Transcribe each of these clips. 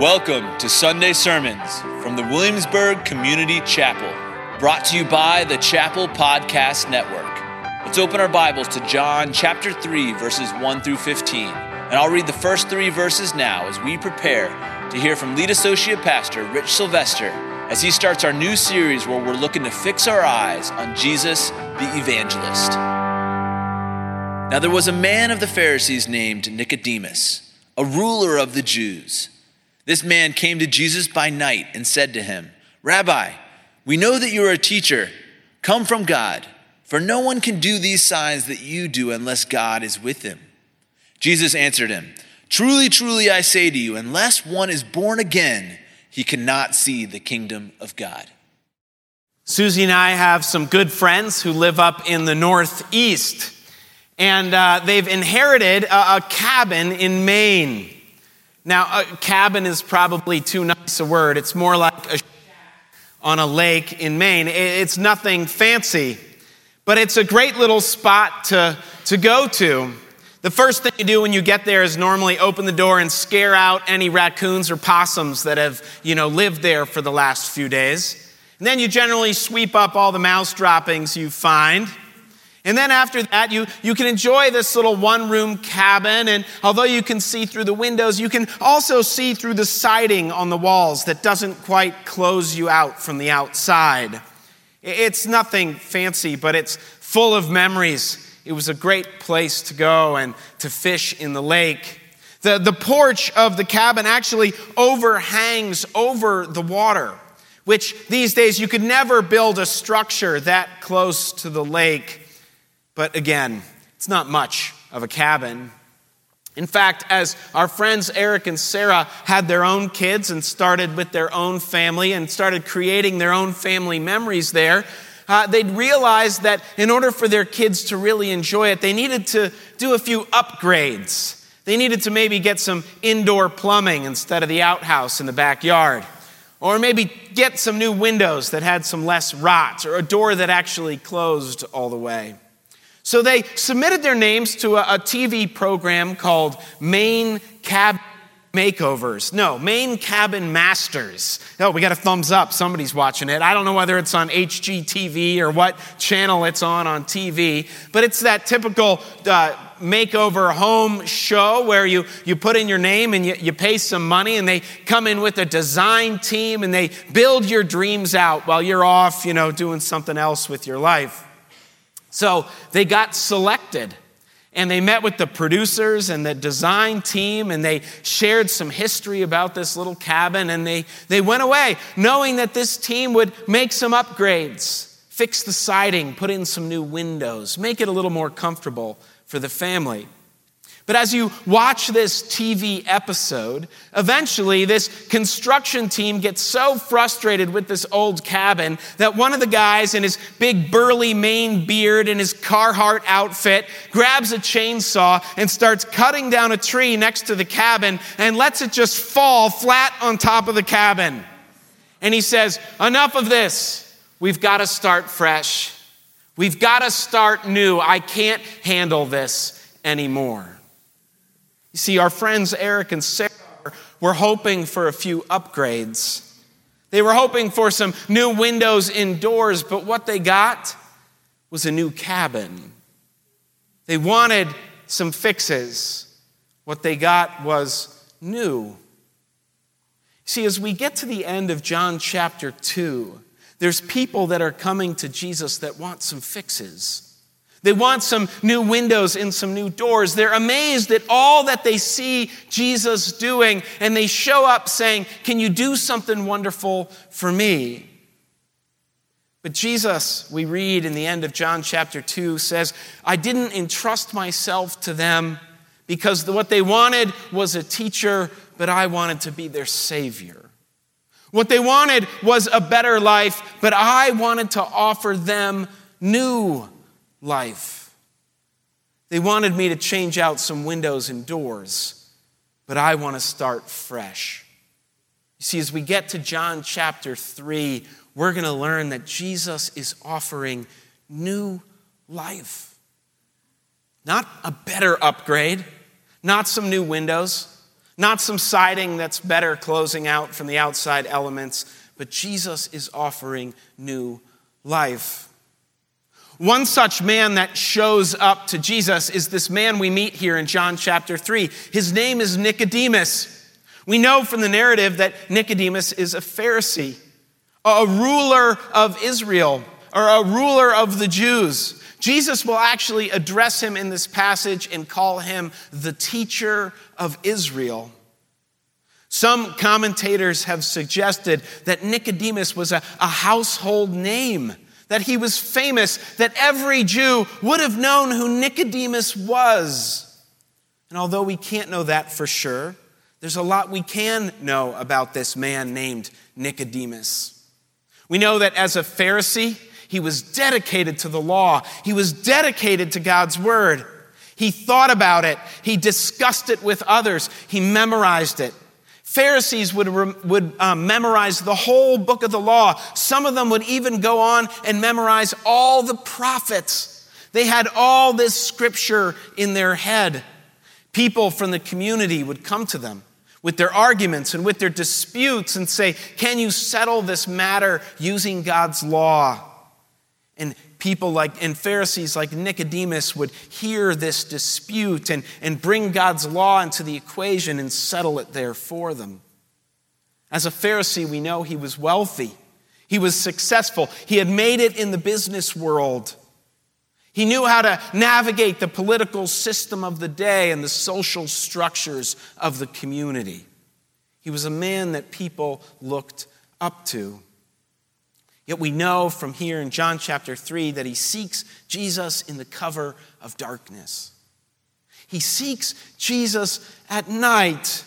Welcome to Sunday Sermons from the Williamsburg Community Chapel, brought to you by the Chapel Podcast Network. Let's open our Bibles to John chapter 3, verses 1 through 15. And I'll read the first three verses now as we prepare to hear from lead associate pastor Rich Sylvester as he starts our new series where we're looking to fix our eyes on Jesus the evangelist. Now, there was a man of the Pharisees named Nicodemus, a ruler of the Jews. This man came to Jesus by night and said to him, Rabbi, we know that you are a teacher, come from God, for no one can do these signs that you do unless God is with him. Jesus answered him, Truly, truly, I say to you, unless one is born again, he cannot see the kingdom of God. Susie and I have some good friends who live up in the Northeast, and uh, they've inherited a, a cabin in Maine. Now, a cabin is probably too nice a word. It's more like a on a lake in Maine. It's nothing fancy, but it's a great little spot to, to go to. The first thing you do when you get there is normally open the door and scare out any raccoons or possums that have, you know, lived there for the last few days. And then you generally sweep up all the mouse droppings you find. And then after that, you, you can enjoy this little one room cabin. And although you can see through the windows, you can also see through the siding on the walls that doesn't quite close you out from the outside. It's nothing fancy, but it's full of memories. It was a great place to go and to fish in the lake. The, the porch of the cabin actually overhangs over the water, which these days you could never build a structure that close to the lake but again, it's not much of a cabin. In fact, as our friends Eric and Sarah had their own kids and started with their own family and started creating their own family memories there, uh, they'd realized that in order for their kids to really enjoy it, they needed to do a few upgrades. They needed to maybe get some indoor plumbing instead of the outhouse in the backyard. Or maybe get some new windows that had some less rot, or a door that actually closed all the way. So they submitted their names to a, a TV program called Maine Cab Makeovers. No, Maine Cabin Masters. Oh, we got a thumbs up. Somebody's watching it. I don't know whether it's on HGTV or what channel it's on on TV, but it's that typical uh, makeover home show where you, you put in your name and you, you pay some money and they come in with a design team and they build your dreams out while you're off, you know, doing something else with your life. So they got selected and they met with the producers and the design team and they shared some history about this little cabin and they, they went away knowing that this team would make some upgrades, fix the siding, put in some new windows, make it a little more comfortable for the family. But as you watch this TV episode, eventually this construction team gets so frustrated with this old cabin that one of the guys in his big burly Maine beard and his Carhartt outfit grabs a chainsaw and starts cutting down a tree next to the cabin and lets it just fall flat on top of the cabin. And he says, Enough of this. We've got to start fresh. We've got to start new. I can't handle this anymore. You see, our friends Eric and Sarah were hoping for a few upgrades. They were hoping for some new windows indoors, but what they got was a new cabin. They wanted some fixes. What they got was new. See, as we get to the end of John chapter 2, there's people that are coming to Jesus that want some fixes. They want some new windows and some new doors. They're amazed at all that they see Jesus doing, and they show up saying, Can you do something wonderful for me? But Jesus, we read in the end of John chapter 2, says, I didn't entrust myself to them because what they wanted was a teacher, but I wanted to be their Savior. What they wanted was a better life, but I wanted to offer them new life. They wanted me to change out some windows and doors, but I want to start fresh. You see, as we get to John chapter 3, we're going to learn that Jesus is offering new life. Not a better upgrade, not some new windows, not some siding that's better closing out from the outside elements, but Jesus is offering new life. One such man that shows up to Jesus is this man we meet here in John chapter 3. His name is Nicodemus. We know from the narrative that Nicodemus is a Pharisee, a ruler of Israel, or a ruler of the Jews. Jesus will actually address him in this passage and call him the teacher of Israel. Some commentators have suggested that Nicodemus was a, a, household name, that he was famous, that every Jew would have known who Nicodemus was. And although we can't know that for sure, there's a lot we can know about this man named Nicodemus. We know that as a Pharisee, he was dedicated to the law, he was dedicated to God's word. He thought about it, he discussed it with others, he memorized it. Pharisees would, would um, memorize the whole book of the law. Some of them would even go on and memorize all the prophets. They had all this scripture in their head. People from the community would come to them with their arguments and with their disputes and say, Can you settle this matter using God's law? And people like, and Pharisees like Nicodemus would hear this dispute and, and bring God's law into the equation and settle it there for them. As a Pharisee, we know he was wealthy, he was successful, he had made it in the business world. He knew how to navigate the political system of the day and the social structures of the community. He was a man that people looked up to. Yet we know from here in John chapter 3 that he seeks Jesus in the cover of darkness. He seeks Jesus at night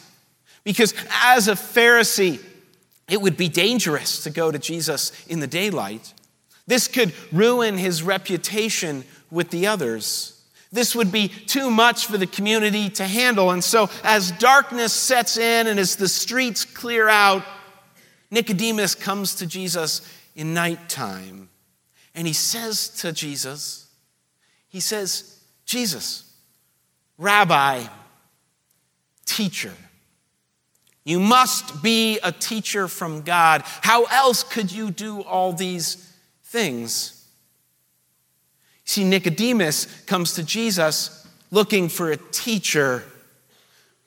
because, as a Pharisee, it would be dangerous to go to Jesus in the daylight. This could ruin his reputation with the others. This would be too much for the community to handle. And so, as darkness sets in and as the streets clear out, Nicodemus comes to Jesus in nighttime. And he says to Jesus, he says, Jesus, Rabbi, teacher, you must be a teacher from God. How else could you do all these things? See, Nicodemus comes to Jesus looking for a teacher,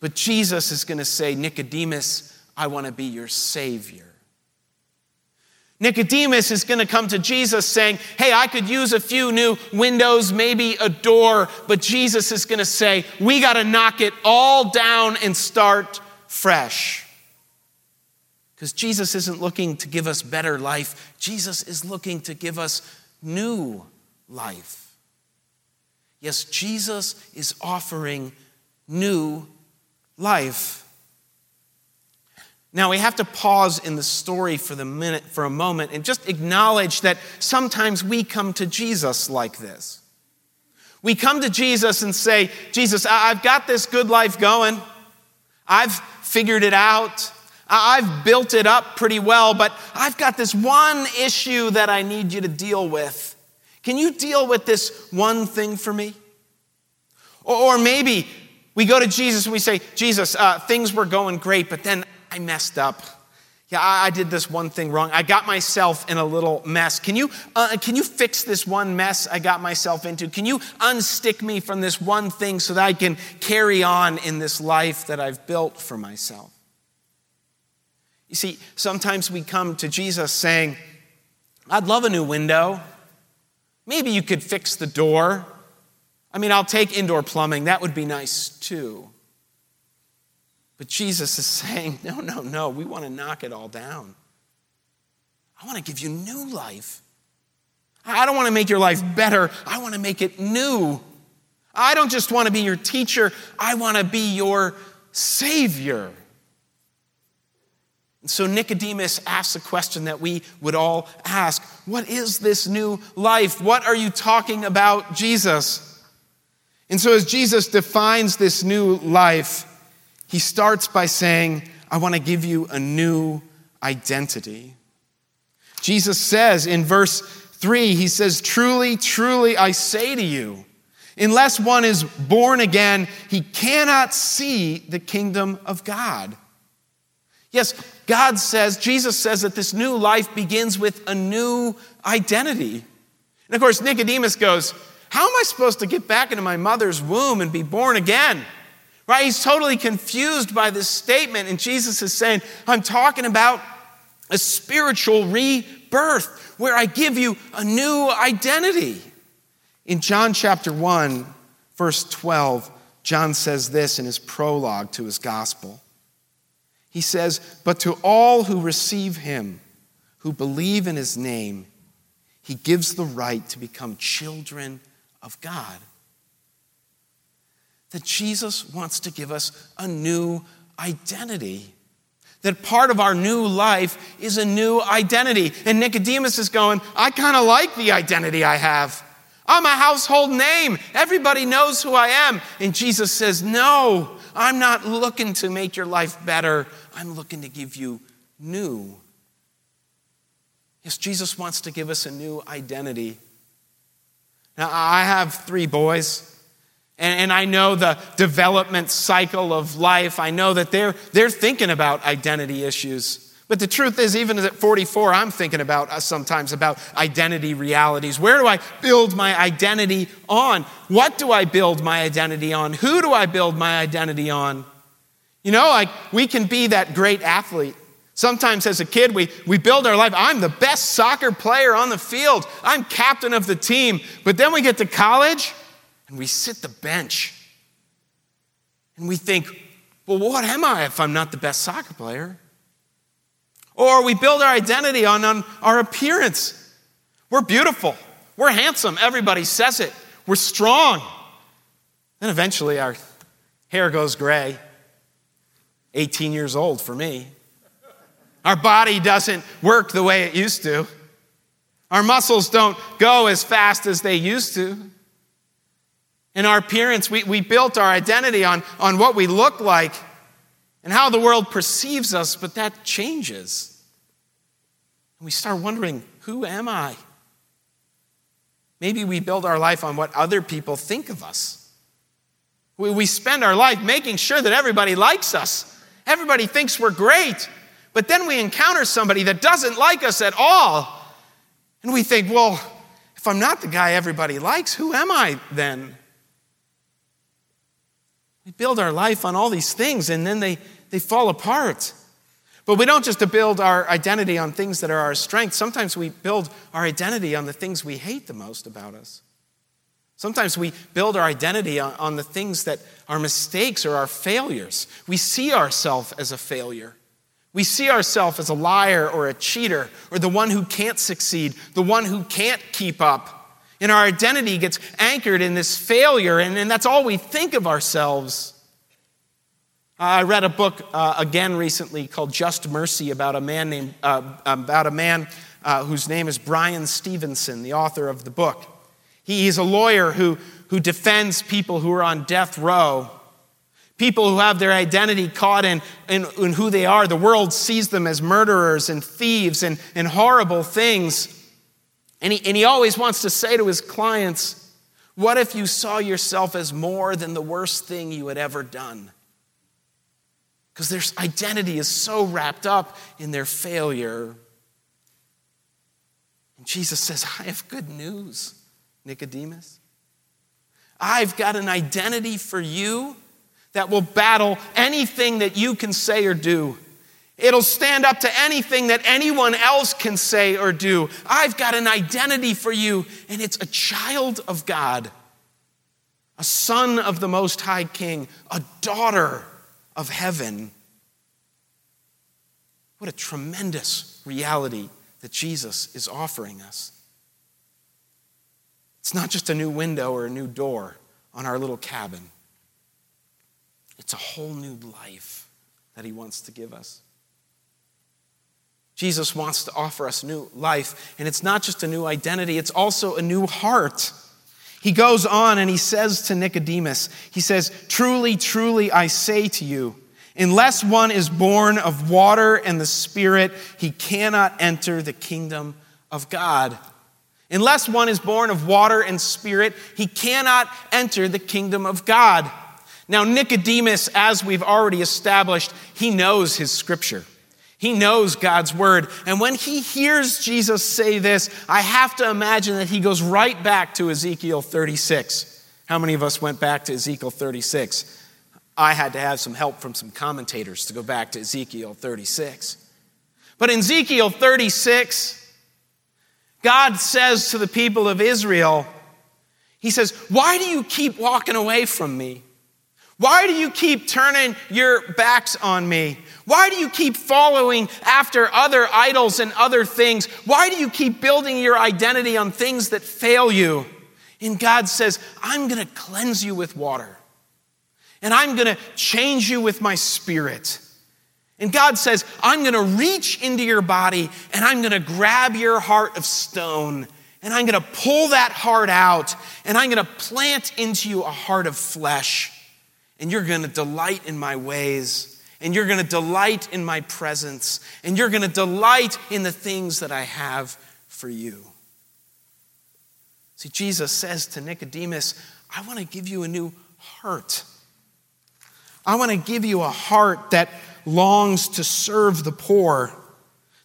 but Jesus is going to say, Nicodemus, I want to be your Savior. Nicodemus is going to come to Jesus saying, Hey, I could use a few new windows, maybe a door, but Jesus is going to say, We got to knock it all down and start fresh. Because Jesus isn't looking to give us better life, Jesus is looking to give us new life. Yes, Jesus is offering new life. Now we have to pause in the story for the minute for a moment and just acknowledge that sometimes we come to Jesus like this. We come to Jesus and say, Jesus, I've got this good life going. I've figured it out. I've built it up pretty well, but I've got this one issue that I need you to deal with. Can you deal with this one thing for me? Or, maybe we go to Jesus and we say, Jesus, uh, things were going great, but then I messed up. Yeah, I, did this one thing wrong. I got myself in a little mess. Can you, uh, can you fix this one mess I got myself into? Can you unstick me from this one thing so that I can carry on in this life that I've built for myself? You see, sometimes we come to Jesus saying, I'd love a new window. Maybe you could fix the door. I mean, I'll take indoor plumbing. That would be nice too. But Jesus is saying, no, no, no, we want to knock it all down. I want to give you new life. I don't want to make your life better, I want to make it new. I don't just want to be your teacher, I want to be your Savior. And so Nicodemus asks a question that we would all ask What is this new life? What are you talking about, Jesus? And so, as Jesus defines this new life, he starts by saying, I want to give you a new identity. Jesus says in verse 3, he says, Truly, truly, I say to you, Unless one is born again, he cannot see the kingdom of God. Yes, God says, Jesus says that this new life begins with a new identity. And of course, Nicodemus goes, How am I supposed to get back into my mother's womb and be born again? Right? He's totally confused by this statement. And Jesus is saying, I'm talking about a spiritual rebirth where I give you a new identity. In John chapter 1, verse 12, John says this in his prologue to his gospel. He says, But to all who receive him, who believe in his name, he gives the right to become children of God. That Jesus wants to give us a new identity. That part of our new life is a new identity. And Nicodemus is going, I kind of like the identity I have. I'm a household name. Everybody knows who I am. And Jesus says, No, I'm not looking to make your life better. I'm looking to give you new. Yes, Jesus wants to give us a new identity. Now, I have three boys, and, I know the development cycle of life. I know that they're, they're thinking about identity issues. But the truth is, even at 44, I'm thinking about uh, sometimes about identity realities. Where do I build my identity on? What do I build my identity on? Who do I build my identity on? You know, like we can be that great athlete. Sometimes as a kid, we, we build our life. I'm the best soccer player on the field. I'm captain of the team. But then we get to college and we sit the bench. And we think, well, what am I if I'm not the best soccer player? Or we build our identity on, on our appearance. We're beautiful. We're handsome. Everybody says it. We're strong. Then eventually our hair goes gray. 18 years old for me. Our body doesn't work the way it used to. Our muscles don't go as fast as they used to. In our appearance, we, we built our identity on, on what we look like and how the world perceives us, but that changes. And we start wondering, who am I? Maybe we build our life on what other people think of us. We, we spend our life making sure that everybody likes us, everybody thinks we're great. But then we encounter somebody that doesn't like us at all. And we think, well, if I'm not the guy everybody likes, who am I then? We build our life on all these things and then they, they fall apart. But we don't just build our identity on things that are our strengths. Sometimes we build our identity on the things we hate the most about us. Sometimes we build our identity on, on the things that are mistakes or our failures. We see ourselves as a failure. We see ourselves as a liar or a cheater or the one who can't succeed, the one who can't keep up. And our identity gets anchored in this failure, and, and that's all we think of ourselves. I read a book uh, again recently called Just Mercy about a man named uh, about a man uh, whose name is Bryan Stevenson, the author of the book. He, he's a lawyer who, who defends people who are on death row, people who have their identity caught in, in, in who they are. The world sees them as murderers and thieves and, and horrible things. And he, and he always wants to say to his clients, What if you saw yourself as more than the worst thing you had ever done? Because their identity is so wrapped up in their failure. And Jesus says, I have good news, Nicodemus. I've got an identity for you that will battle anything that you can say or do. It'll stand up to anything that anyone else can say or do. I've got an identity for you, and it's a child of God, a son of the Most High King, a daughter of heaven. What a tremendous reality that Jesus is offering us. It's not just a new window or a new door on our little cabin, it's a whole new life that He wants to give us. Jesus wants to offer us new life, and it's not just a new identity, it's also a new heart. He goes on and he says to Nicodemus, He says, Truly, truly, I say to you, unless one is born of water and the Spirit, he cannot enter the kingdom of God. Unless one is born of water and spirit, he cannot enter the kingdom of God. Now, Nicodemus, as we've already established, he knows his scripture. He knows God's word. And when he hears Jesus say this, I have to imagine that he goes right back to Ezekiel 36. How many of us went back to Ezekiel 36? I had to have some help from some commentators to go back to Ezekiel 36. But in Ezekiel 36, God says to the people of Israel, He says, Why do you keep walking away from me? Why do you keep turning your backs on me? Why do you keep following after other idols and other things? Why do you keep building your identity on things that fail you? And God says, I'm going to cleanse you with water, and I'm going to change you with my spirit. And God says, I'm going to reach into your body, and I'm going to grab your heart of stone, and I'm going to pull that heart out, and I'm going to plant into you a heart of flesh and you're going to delight in my ways, and you're going to delight in my presence, and you're going to delight in the things that I have for you. See, Jesus says to Nicodemus, I want to give you a new heart. I want to give you a heart that longs to serve the poor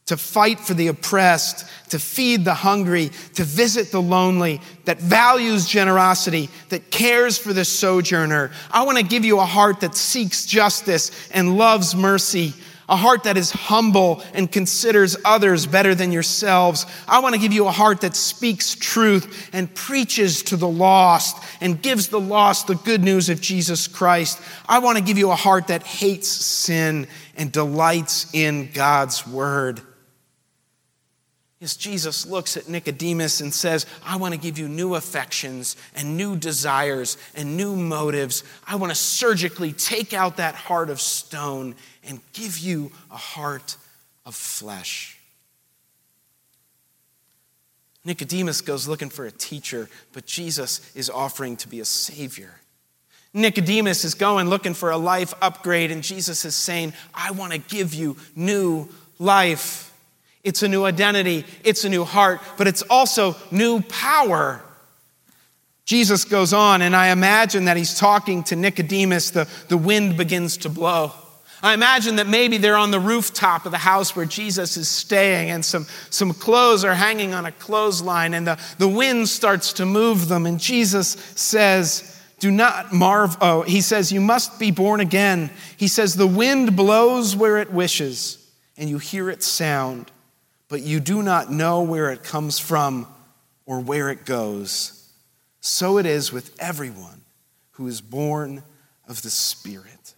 to fight for the oppressed, to feed the hungry, to visit the lonely, that values generosity, that cares for the sojourner. I want to give you a heart that seeks justice and loves mercy, a heart that is humble and considers others better than yourselves. I want to give you a heart that speaks truth and preaches to the lost and gives the lost the good news of Jesus Christ. I want to give you a heart that hates sin and delights in God's word. As Jesus looks at Nicodemus and says, I want to give you new affections and new desires and new motives. I want to surgically take out that heart of stone and give you a heart of flesh. Nicodemus goes looking for a teacher, but Jesus is offering to be a savior. Nicodemus is going looking for a life upgrade, and Jesus is saying, I want to give you new life. It's a new identity, it's a new heart, but it's also new power. Jesus goes on, and I imagine that he's talking to Nicodemus. The, the wind begins to blow. I imagine that maybe they're on the rooftop of the house where Jesus is staying, and some, some clothes are hanging on a clothesline, and the, the wind starts to move them. And Jesus says, Do not marvel. Oh, he says, You must be born again. He says, The wind blows where it wishes, and you hear its sound but you do not know where it comes from or where it goes. So it is with everyone who is born of the Spirit.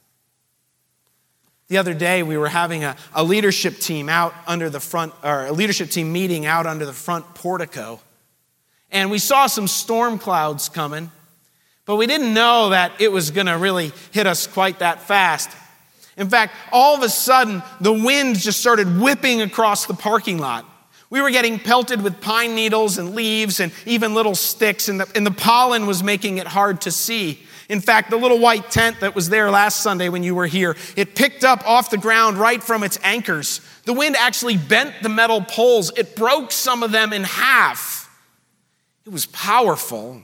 The other day, we were having a, a leadership team out under the front, or a leadership team meeting out under the front portico. And we saw some storm clouds coming, but we didn't know that it was going to really hit us quite that fast. In fact, all of a sudden, the wind just started whipping across the parking lot. We were getting pelted with pine needles and leaves and even little sticks, and the, and the pollen was making it hard to see. In fact, the little white tent that was there last Sunday when you were here, it picked up off the ground right from its anchors. The wind actually bent the metal poles, it broke some of them in half. It was powerful.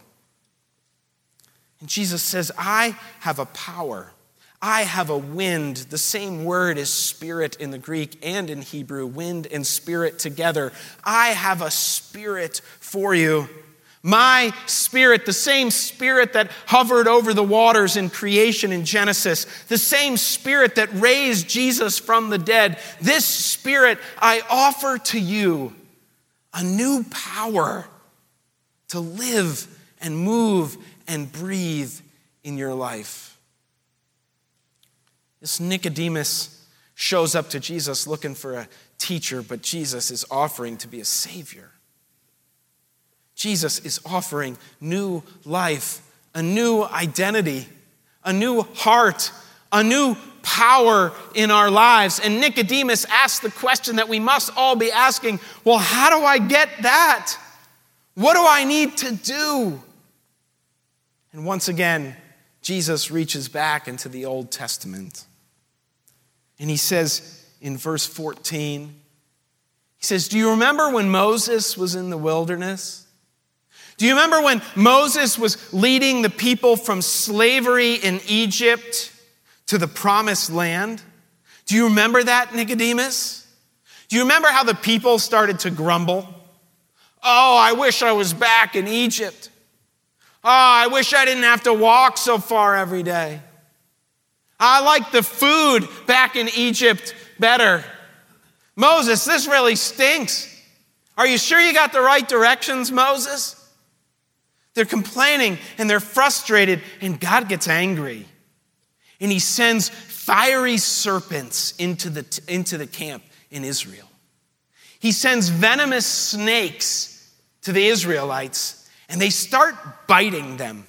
And Jesus says, I have a power I have a wind. The same word is spirit in the Greek and in Hebrew, wind and spirit together. I have a spirit for you. My spirit, the same spirit that hovered over the waters in creation in Genesis, the same spirit that raised Jesus from the dead, this spirit I offer to you a new power to live and move and breathe in your life. This Nicodemus shows up to Jesus looking for a teacher, but Jesus is offering to be a savior. Jesus is offering new life, a new identity, a new heart, a new power in our lives. And Nicodemus asks the question that we must all be asking well, how do I get that? What do I need to do? And once again, Jesus reaches back into the Old Testament. And he says in verse 14, he says, Do you remember when Moses was in the wilderness? Do you remember when Moses was leading the people from slavery in Egypt to the promised land? Do you remember that, Nicodemus? Do you remember how the people started to grumble? Oh, I wish I was back in Egypt. Oh, I wish I didn't have to walk so far every day. I like the food back in Egypt better. Moses, this really stinks. Are you sure you got the right directions, Moses? They're complaining and they're frustrated, and God gets angry. And he sends fiery serpents into the, into the camp in Israel. He sends venomous snakes to the Israelites, and they start biting them.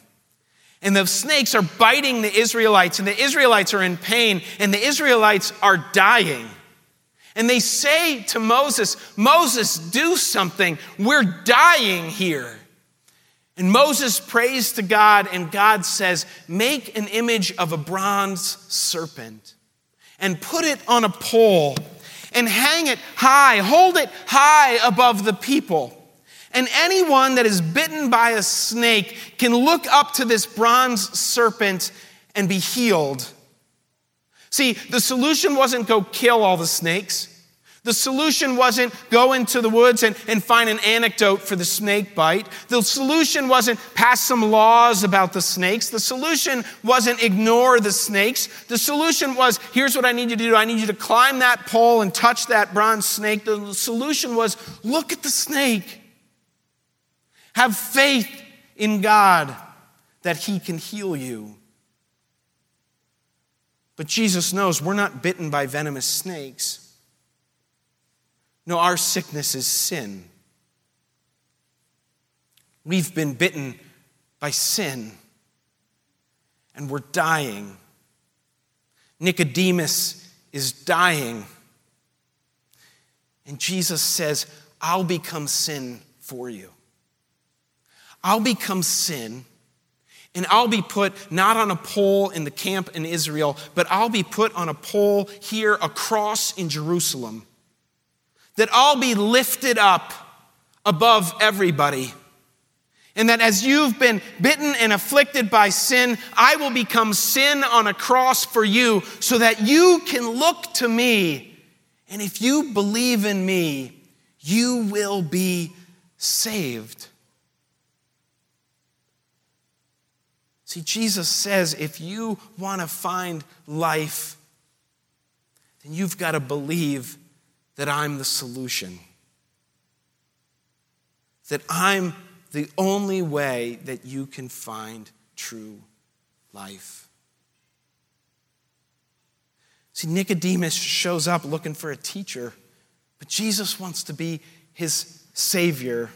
And the snakes are biting the Israelites, and the Israelites are in pain, and the Israelites are dying. And they say to Moses, Moses, do something. We're dying here. And Moses prays to God, and God says, Make an image of a bronze serpent and put it on a pole and hang it high, hold it high above the people. And anyone that is bitten by a snake can look up to this bronze serpent and be healed. See, the solution wasn't go kill all the snakes. The solution wasn't go into the woods and, and find an anecdote for the snake bite. The solution wasn't pass some laws about the snakes. The solution wasn't ignore the snakes. The solution was here's what I need you to do I need you to climb that pole and touch that bronze snake. The solution was look at the snake. Have faith in God that He can heal you. But Jesus knows we're not bitten by venomous snakes. No, our sickness is sin. We've been bitten by sin and we're dying. Nicodemus is dying. And Jesus says, I'll become sin for you. I'll become sin, and I'll be put not on a pole in the camp in Israel, but I'll be put on a pole here across in Jerusalem that I'll be lifted up above everybody. And that as you've been bitten and afflicted by sin, I will become sin on a cross for you so that you can look to me. And if you believe in me, you will be saved. See, Jesus says if you want to find life, then you've got to believe that I'm the solution, that I'm the only way that you can find true life. See, Nicodemus shows up looking for a teacher, but Jesus wants to be his savior.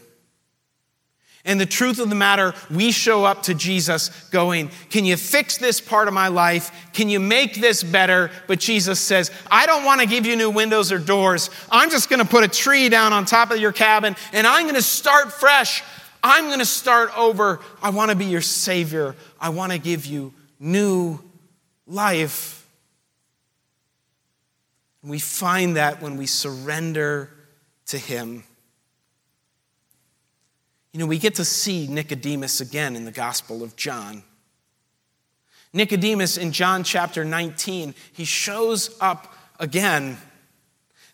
And the truth of the matter, we show up to Jesus going, Can you fix this part of my life? Can you make this better? But Jesus says, I don't want to give you new windows or doors. I'm just going to put a tree down on top of your cabin and I'm going to start fresh. I'm going to start over. I want to be your Savior. I want to give you new life. We find that when we surrender to Him. You know, we get to see Nicodemus again in the Gospel of John. Nicodemus in John chapter 19, he shows up again.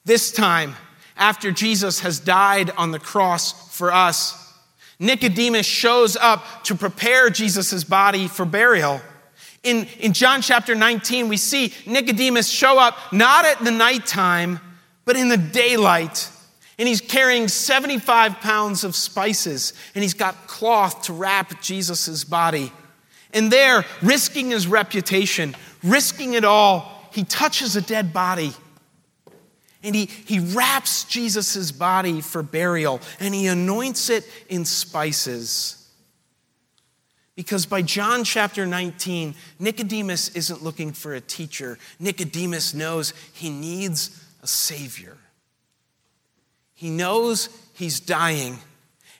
This time, after Jesus has died on the cross for us, Nicodemus shows up to prepare Jesus' body for burial. In, in John chapter 19, we see Nicodemus show up not at the nighttime, but in the daylight and he's carrying 75 pounds of spices, and he's got cloth to wrap Jesus' body. And there, risking his reputation, risking it all, he touches a dead body. And he, he wraps Jesus' body for burial, and he anoints it in spices. Because by John chapter 19, Nicodemus isn't looking for a teacher. Nicodemus knows he needs a savior. He knows he's dying.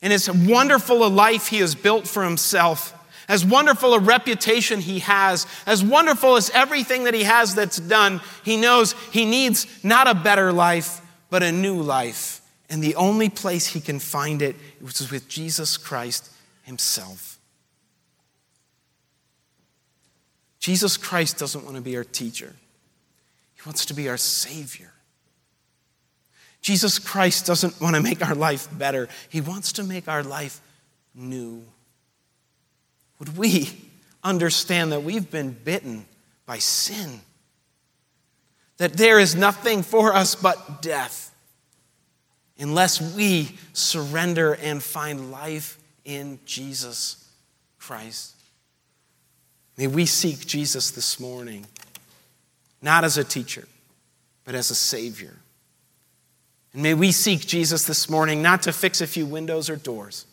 And as wonderful a life he has built for himself, as wonderful a reputation he has, as wonderful as everything that he has that's done, he knows he needs not a better life, but a new life. And the only place he can find it is with Jesus Christ himself. Jesus Christ doesn't want to be our teacher, he wants to be our Savior. Jesus Christ doesn't want to make our life better, he wants to make our life new. Would we understand that we've been bitten by sin? That there is nothing for us but death unless we surrender and find life in Jesus Christ. May we seek Jesus this morning, not as a teacher, but as a Savior. And may we seek Jesus this morning not to fix a few windows or doors,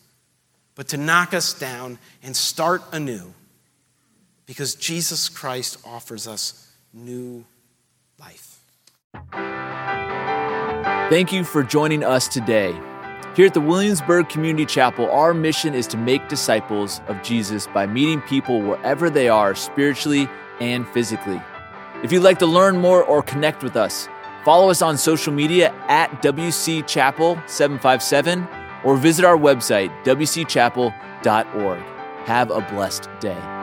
but to knock us down and start anew because Jesus Christ offers us new life. Thank you for joining us today. Here at the Williamsburg Community Chapel, our mission is to make disciples of Jesus by meeting people wherever they are spiritually and physically. If you'd like to learn more or connect with us, follow us on social media at WC Chapel 757 or visit our website, wcchapel.org. Have a blessed day.